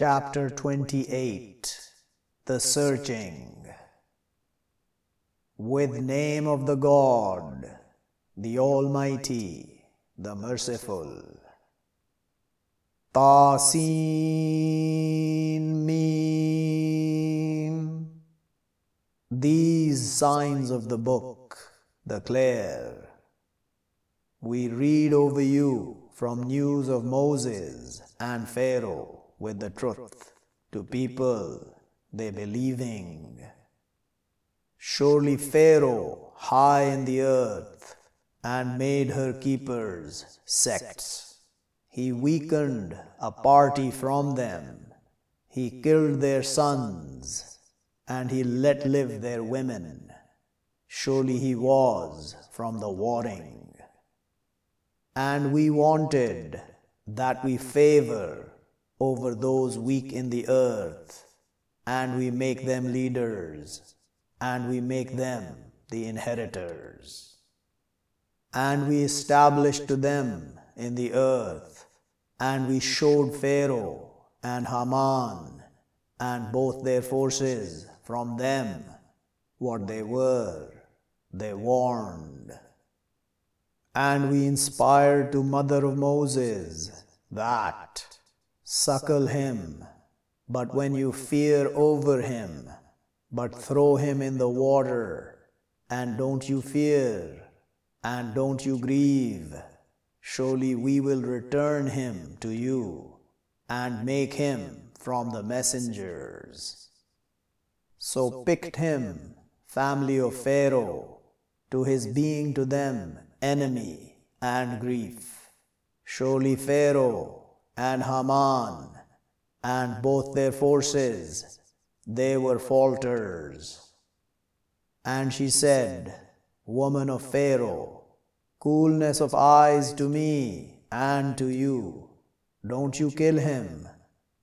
Chapter 28 The Searching With name of the God, the Almighty, the Merciful. Tasin Mim. These signs of the book, the clear, we read over you from news of Moses and Pharaoh with the truth to people they believing. Surely Pharaoh high in the earth and made her keepers sects. He weakened a party from them. He killed their sons and he let live their women. Surely he was from the warring. And we wanted that we favor over those weak in the earth, and we make them leaders, and we make them the inheritors. And we established to them in the earth, and we showed Pharaoh and Haman and both their forces from them what they were. They warned. And we inspired to mother of Moses that Suckle him, but when you fear over him, but throw him in the water, and don't you fear, and don't you grieve. Surely we will return him to you, and make him from the messengers. So picked him, family of Pharaoh, to his being to them enemy and grief. Surely Pharaoh and Haman and both their forces, they were falters. And she said, Woman of Pharaoh, coolness of eyes to me and to you. Don't you kill him.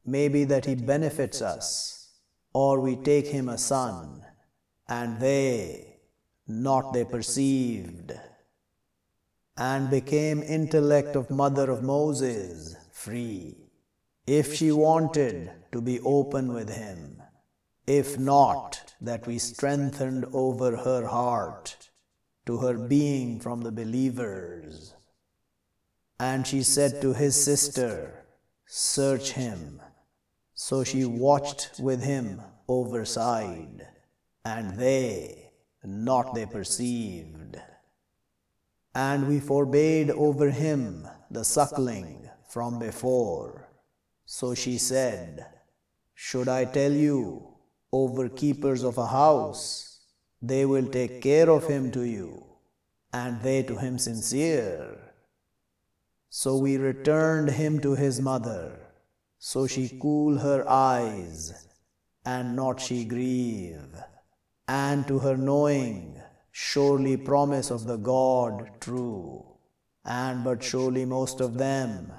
Maybe that he benefits us, or we take him a son. And they, not they perceived, and became intellect of mother of Moses free. If she wanted to be open with him, if not, that we strengthened over her heart to her being from the believers. And she said to his sister, Search him. So she watched with him overside, and they, not they perceived. And we forbade over him the suckling from before. So she said, Should I tell you, overkeepers of a house, they will take care of him to you, and they to him sincere. So we returned him to his mother, so she cool her eyes, and not she grieve, and to her knowing, surely promise of the God true, and but surely most of them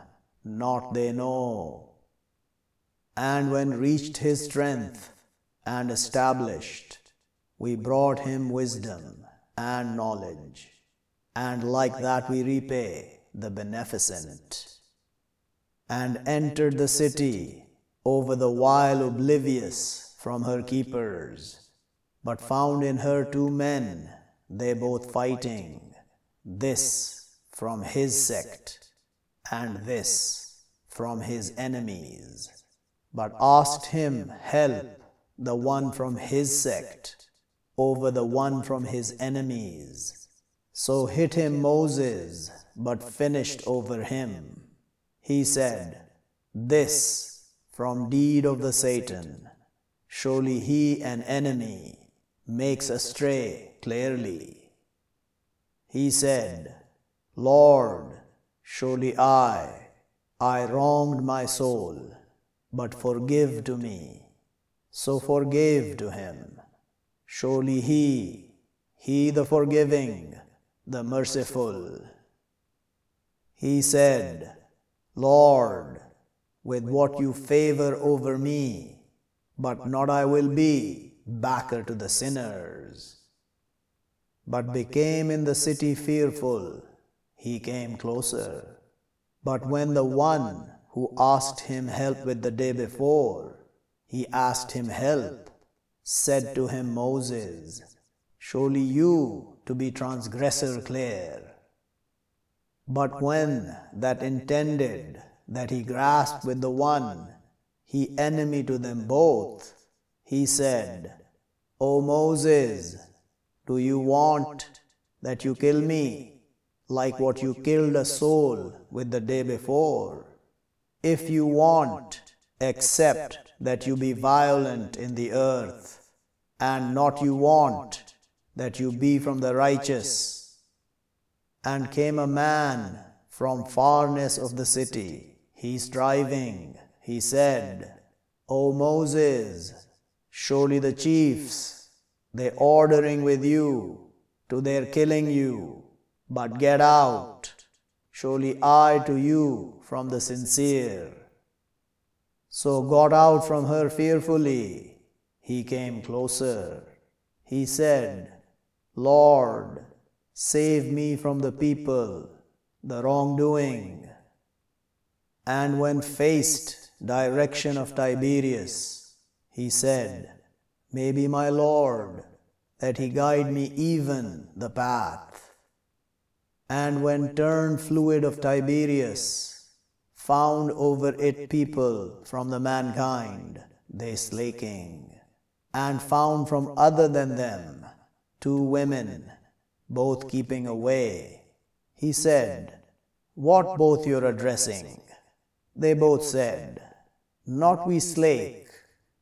not they know. And when reached his strength and established, we brought him wisdom and knowledge, and like that we repay the beneficent. And entered the city over the while oblivious from her keepers, but found in her two men, they both fighting, this from his sect and this from his enemies, but asked him help, the one from his sect, over the one from his enemies. So hit him Moses, but finished over him. He said, This from deed of the Satan, surely he an enemy makes astray clearly. He said, Lord, Surely I, I wronged my soul, but forgive to me. So forgave to him. Surely he, he the forgiving, the merciful. He said, Lord, with what you favor over me, but not I will be backer to the sinners. But became in the city fearful he came closer. But when the one who asked him help with the day before, he asked him help, said to him Moses, Surely you to be transgressor clear. But when that intended that he grasped with the one, he enemy to them both, he said, O Moses, do you want that you kill me, like what you killed a soul with the day before? If you want, accept that you be violent in the earth, and not you want that you be from the righteous. And came a man from farness of the city, he striving, he said, O Moses, surely the chiefs, they ordering with you, to their killing you, but get out, surely I to you from the sincere. So got out from her fearfully. He came closer. He said, Lord, save me from the people, the wrongdoing. And when faced direction of Tiberius, he said, Maybe my Lord, that he guide me even the path. And when turned fluid of Tiberius, found over it people from the mankind, they slaking, and found from other than them two women, both keeping away. He said, What both you're addressing? They both said, Not we slake,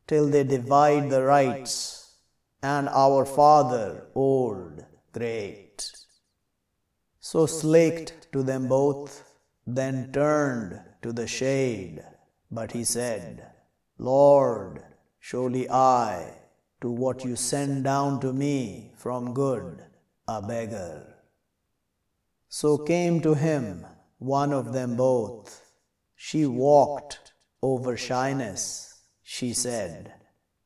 till they divide the rights, and our father old, great. So slaked to them both, then turned to the shade, but he said, Lord, surely I, to what you send down to me from good, a beggar. So came to him one of them both. She walked over shyness. She said,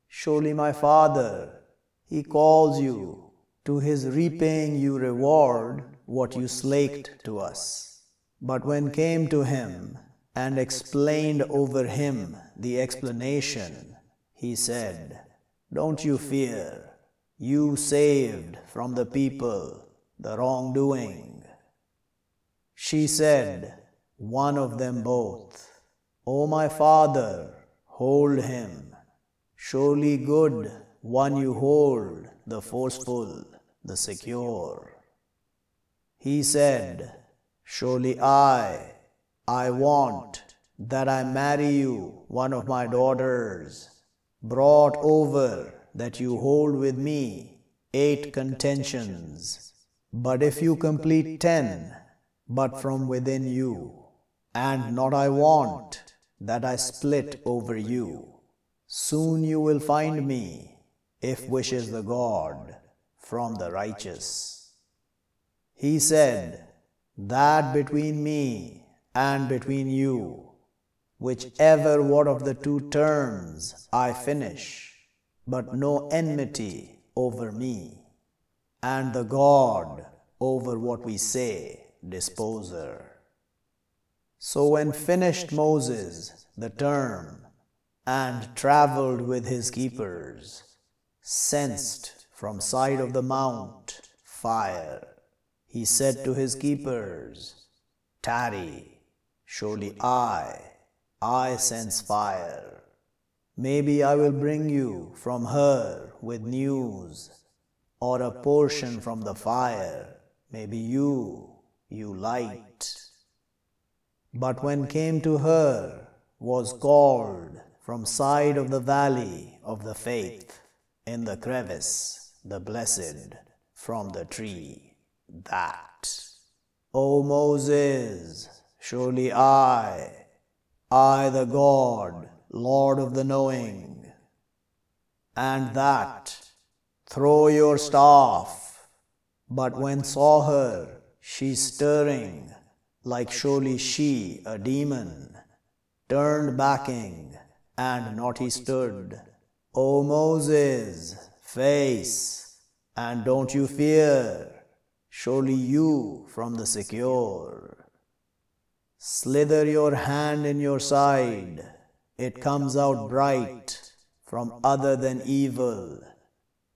Surely my father, he calls you to his repaying you reward what you slaked to us. But when came to him and explained over him the explanation, he said, Don't you fear, you saved from the people the wrongdoing. She said, one of them both, O my father, hold him. Surely good one you hold, the forceful, the secure. He said, Surely I, I want that I marry you, one of my daughters, brought over that you hold with me eight contentions. But if you complete ten, but from within you, and not I want that I split over you, soon you will find me, if wishes the God, from the righteous. He said, That between me and between you, whichever one of the two terms I finish, but no enmity over me, and the God over what we say, disposer. So when finished Moses the term, and travelled with his keepers, sensed from side of the mount fire, he said to his keepers, Tarry, Surely I, I sense fire. Maybe I will bring you from her with news, or a portion from the fire. Maybe you, you light. But when came to her, was called from side of the valley of the faith, in the crevice, the blessed, from the tree, that. O Moses, Surely I, I the God, Lord of the knowing, and that, throw your staff. But when saw her, she stirring, like surely she a demon, turned backing, and not he stood. O Moses, face, and don't you fear, surely you from the secure. Slither your hand in your side, it comes out bright from other than evil,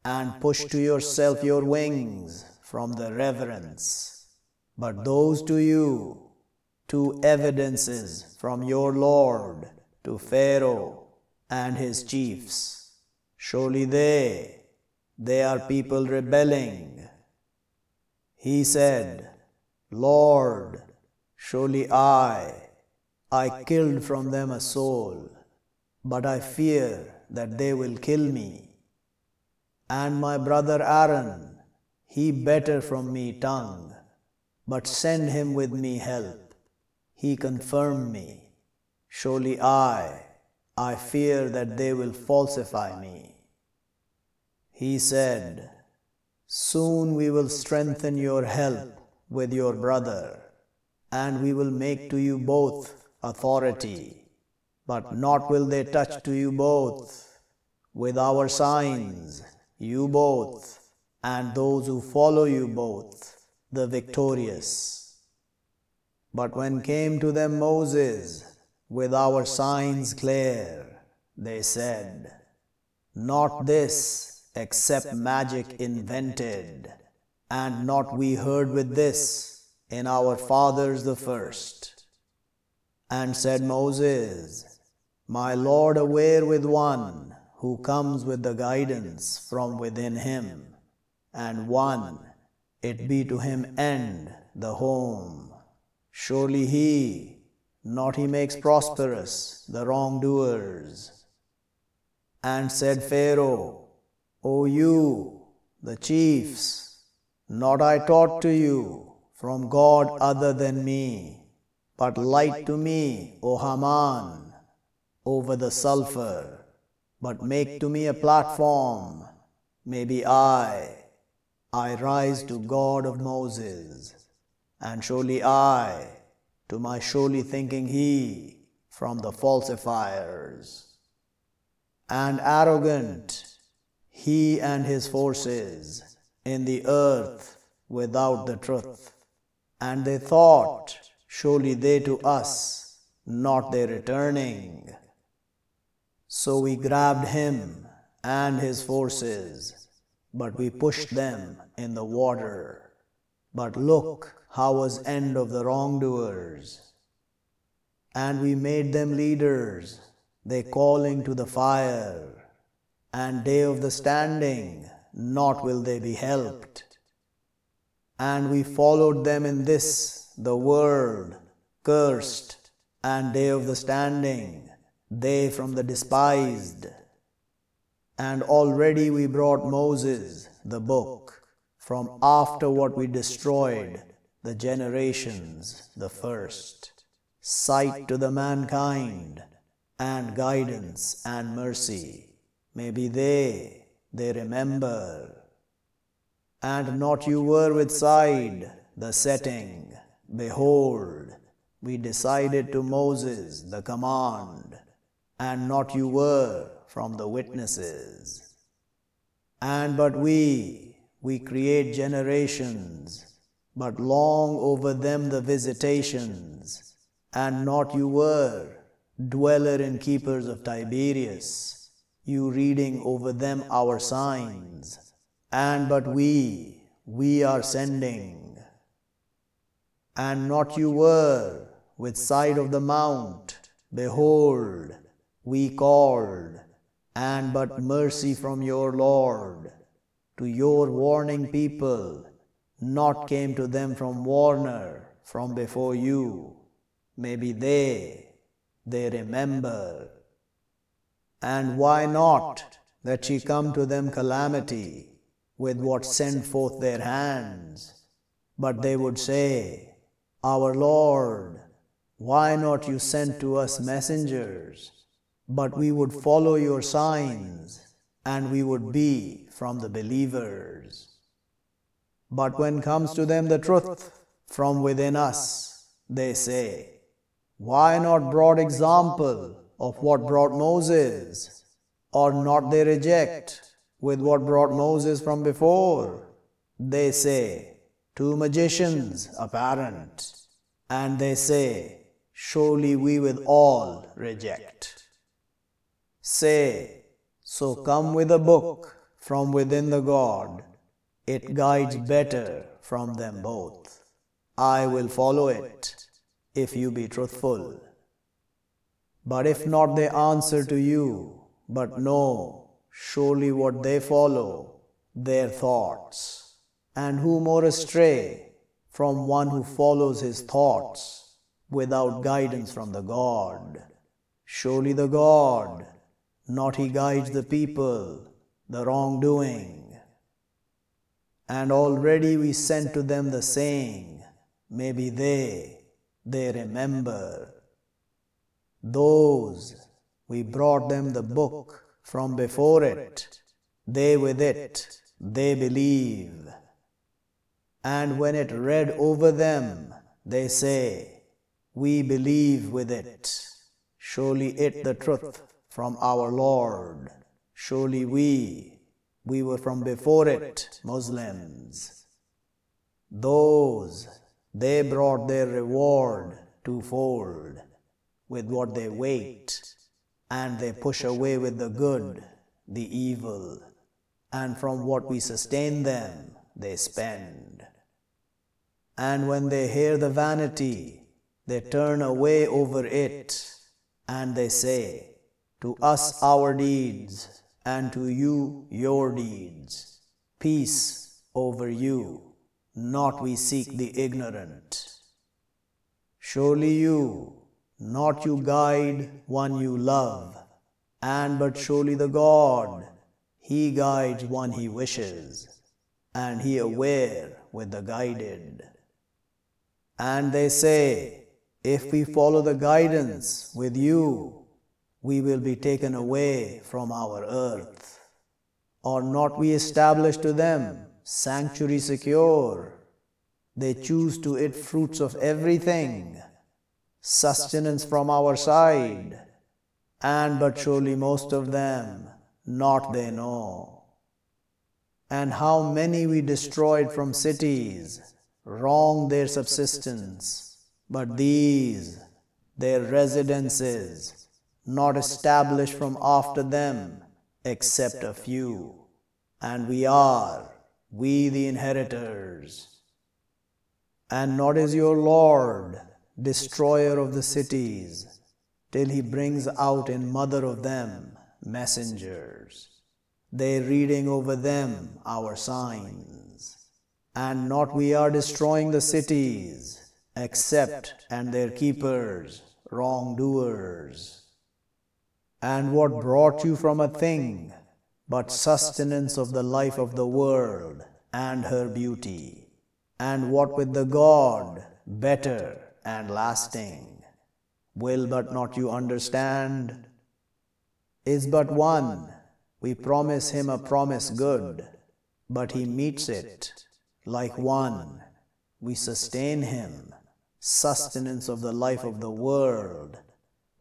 and push to yourself your wings from the reverence. But those to you, two evidences from your Lord to Pharaoh and his chiefs. Surely they, they are people rebelling. He said, Lord, surely I, I killed from them a soul, but I fear that they will kill me. And my brother Aaron, he better from me tongue, but send him with me help. He confirmed me. Surely I, I fear that they will falsify me. He said, Soon we will strengthen your help with your brother, and we will make to you both authority. But not will they touch to you both. With our signs, you both, and those who follow you both, the victorious. But when came to them Moses, with our signs clear, they said, Not this, except magic invented, and not we heard with this in our fathers the first. And said Moses, My Lord aware with one who comes with the guidance from within him, and one, it be to him end the home. Surely he, not he makes prosperous the wrongdoers. And said Pharaoh, O you, the chiefs, not I taught to you from God other than me, but light to me, O Haman, over the sulfur, but make to me a platform, maybe I, I rise to God of Moses, and surely I, to my surely thinking he from the falsifiers. And arrogant, he and his forces in the earth without the truth. And they thought, surely they to us, not they returning. So we grabbed him and his forces, but we pushed them in the water. But look, how was end of the wrongdoers? And we made them leaders, they calling to the fire, and day of the standing, not will they be helped. And we followed them in this, the world, cursed, and day of the standing, they from the despised. And already we brought Moses, the book, from after what we destroyed the generations the first, sight to the mankind, and guidance and mercy. Maybe they, they remember. And not you were with side the setting. Behold, we decided to Moses the command, and not you were from the witnesses. And but we, we create generations but long over them the visitations, and not you were, dweller and keepers of Tiberias, you reading over them our signs, and but we, we are sending. And not you were, with sight of the mount, behold, we called, and but mercy from your Lord, to your warning people, not came to them from Warner, from before you. Maybe they, they remember. And why not that she come to them calamity with what sent forth their hands? But they would say, Our Lord, why not you send to us messengers? But we would follow your signs, and we would be from the believers. But when comes to them the truth from within us, they say, Why not brought example of what brought Moses? Or not they reject with what brought Moses from before? They say, Two magicians apparent. And they say, surely we with all reject. Say, so come with a book from within the God, it guides better from them both. I will follow it if you be truthful. But if not, they answer to you, but know surely what they follow, their thoughts. And who more astray from one who follows his thoughts without guidance from the God? Surely the God, not he guides the people, the wrongdoing. And already we sent to them the saying, maybe they, they remember. Those, we brought them the book from before it, they with it, they believe. And when it read over them, they say, We believe with it. Surely it the truth from our Lord. Surely we, we were from before it, Muslims. Those, they brought their reward twofold with what they wait, and they push away with the good, the evil, and from what we sustain them, they spend. And when they hear the vanity, they turn away over it, and they say, To us our deeds, and to you your deeds. Peace over you, not we seek the ignorant. Surely you, not you guide one you love, and but surely the God, He guides one He wishes, and He aware with the guided. And they say, if we follow the guidance with you, we will be taken away from our earth. Or not we establish to them sanctuary secure. They choose to eat fruits of everything sustenance from our side, and but surely most of them not they know. And how many we destroyed from cities, wrong their subsistence, but these, their residences, not established from after them, except a few. And we are, we the inheritors. And not is your Lord, destroyer of the cities, till he brings out in mother of them messengers. They reading over them our signs. And not we are destroying the cities, except and their keepers, wrongdoers. And what brought you from a thing but sustenance of the life of the world and her beauty? And what with the God better and lasting. Will but not you understand? Is but one, we promise him a promise good, but he meets it like one. We sustain him, sustenance of the life of the world.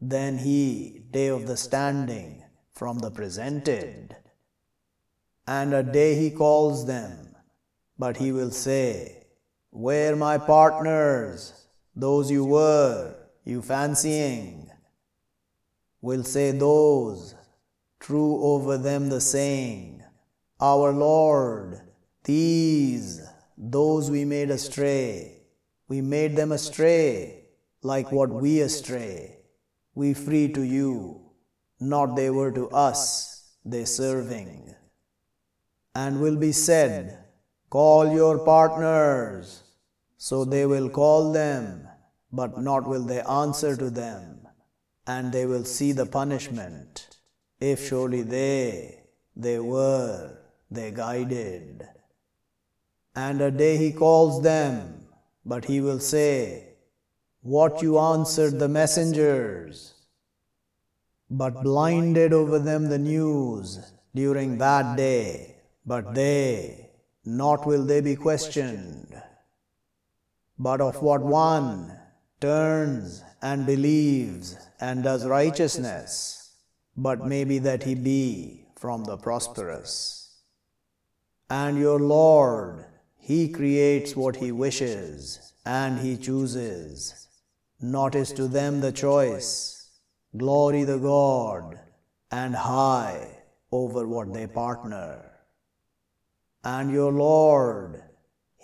Then he, day of the standing, from the presented. And a day he calls them, but he will say, Where my partners? Those you were, you fancying, will say those, true over them the saying, Our Lord, these, those we made astray, we made them astray, like what we astray, we free to you, not they were to us, they serving. And will be said, Call your partners so they will call them, but not will they answer to them, and they will see the punishment, if surely they, they were, they guided. And a day he calls them, but he will say, What you answered the messengers, but blinded over them the news during that day, but they, not will they be questioned but of what one turns and believes and does righteousness, but maybe that he be from the prosperous. And your Lord, He creates what He wishes and He chooses. not is to them the choice. Glory the God, and high over what they partner. And your Lord,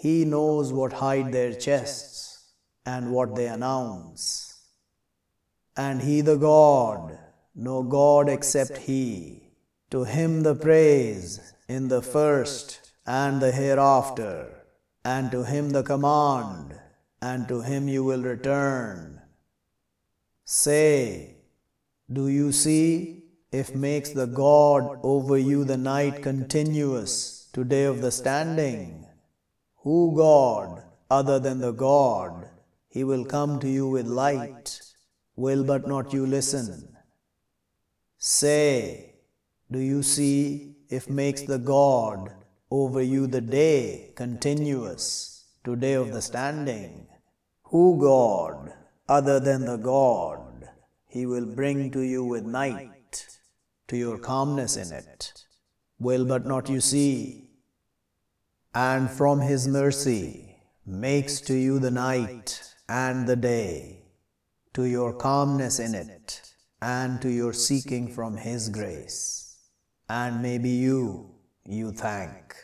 He knows what hide their chests and what they announce. And He the God, no God except He, to Him the praise in the first and the hereafter, and to Him the command, and to Him you will return. Say, do you see if makes the God over you the night continuous to day of the standing? Who God other than the God? He will come to you with light, will but not you listen. Say, do you see if makes the God over you the day continuous to day of the standing? Who God other than the God he will bring to you with night, to your calmness in it, will but not you see, and from his mercy makes to you the night and the day, to your calmness in it, and to your seeking from his grace, and maybe you, you thank.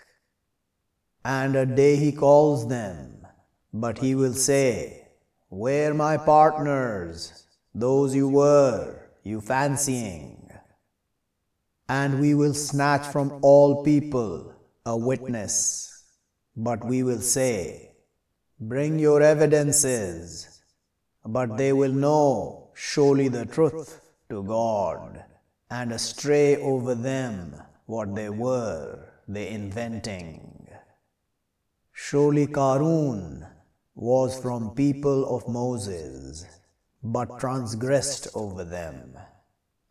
And a day he calls them, but he will say, Where my partners, those you were, you fancying? And we will snatch from all people a witness, but we will say, Bring your evidences, but they will know surely the truth to God, and astray over them what they were, they inventing. Surely Karun was from people of Moses, but transgressed over them.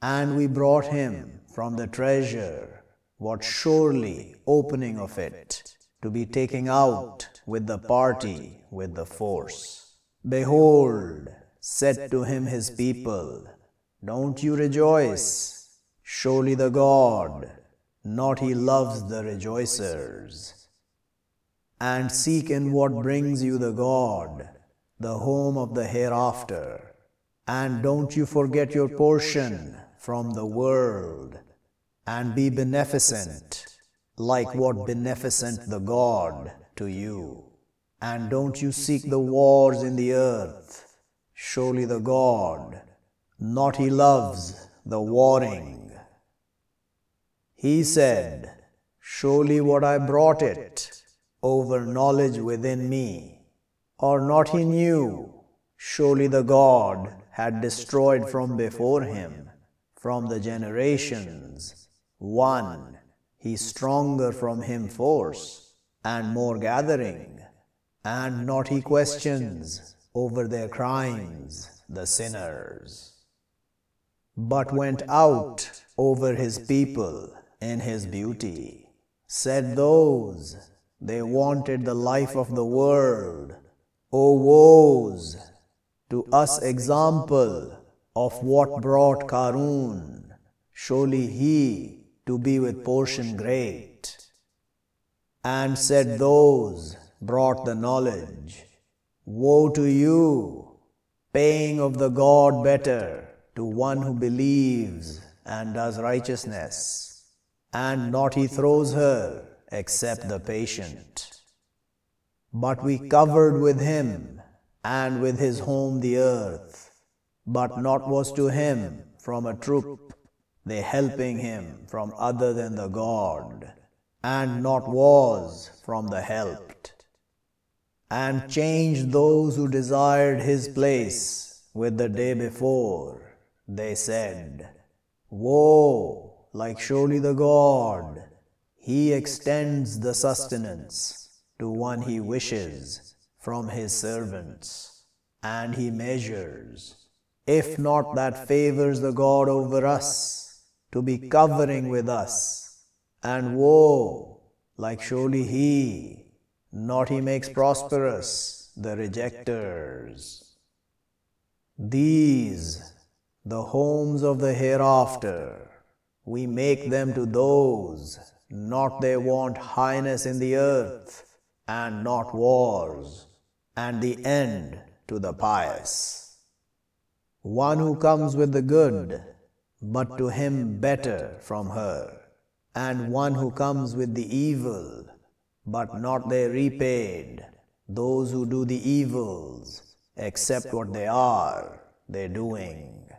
And we brought him from the treasure, what surely opening of it, to be taken out with the party, with the force. Behold, said to him his people, Don't you rejoice? Surely the God, not he loves the rejoicers and seek in what brings you the God, the home of the hereafter. And don't you forget your portion from the world, and be beneficent, like what beneficent the God to you. And don't you seek the wars in the earth, surely the God, not he loves the warring. He said, Surely what I brought it over knowledge within me. Or not he knew, surely the God had destroyed from before him, from the generations, one, he stronger from him force, and more gathering, and not he questions over their crimes, the sinners, but went out over his people in his beauty, said those they wanted the life of the world. O woes! To us example of what brought Karun, surely he to be with portion great. And said those brought the knowledge, Woe to you, paying of the God better to one who believes and does righteousness, and not he throws her except the patient. But we covered with him and with his home the earth, but not was to him from a troop, they helping him from other than the God, and not was from the helped. And changed those who desired his place with the day before, they said, Woe, like surely the God. He extends the sustenance to one he wishes from his servants, and he measures, if not that favors the God over us, to be covering with us, and woe, like surely he, not he makes prosperous the rejectors. These, the homes of the hereafter, we make them to those not they want highness in the earth, and not wars, and the end to the pious. one who comes with the good, but to him better from her, and one who comes with the evil, but not they repaid, those who do the evils, except what they are, they doing.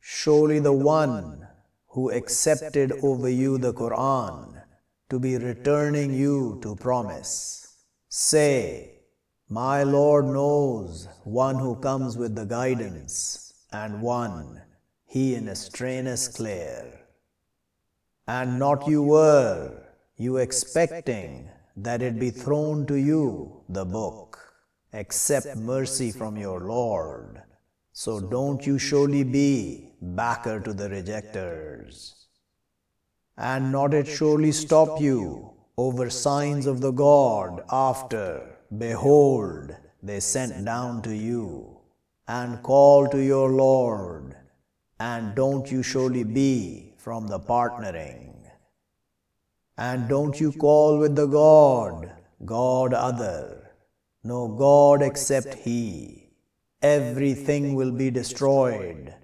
Surely the one who accepted over you the Quran to be returning you to promise. Say, My Lord knows one who comes with the guidance, and one he in a strainus clear. And not you were, you expecting that it be thrown to you, the book, accept mercy from your Lord. So don't you surely be backer to the rejectors. And not it surely stop you over signs of the God after, behold, they sent down to you, and call to your Lord, and don't you surely be from the partnering. And don't you call with the God, God other, no God except He everything will be destroyed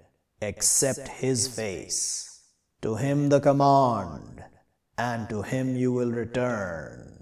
except his face. To him the command, and to him you will return.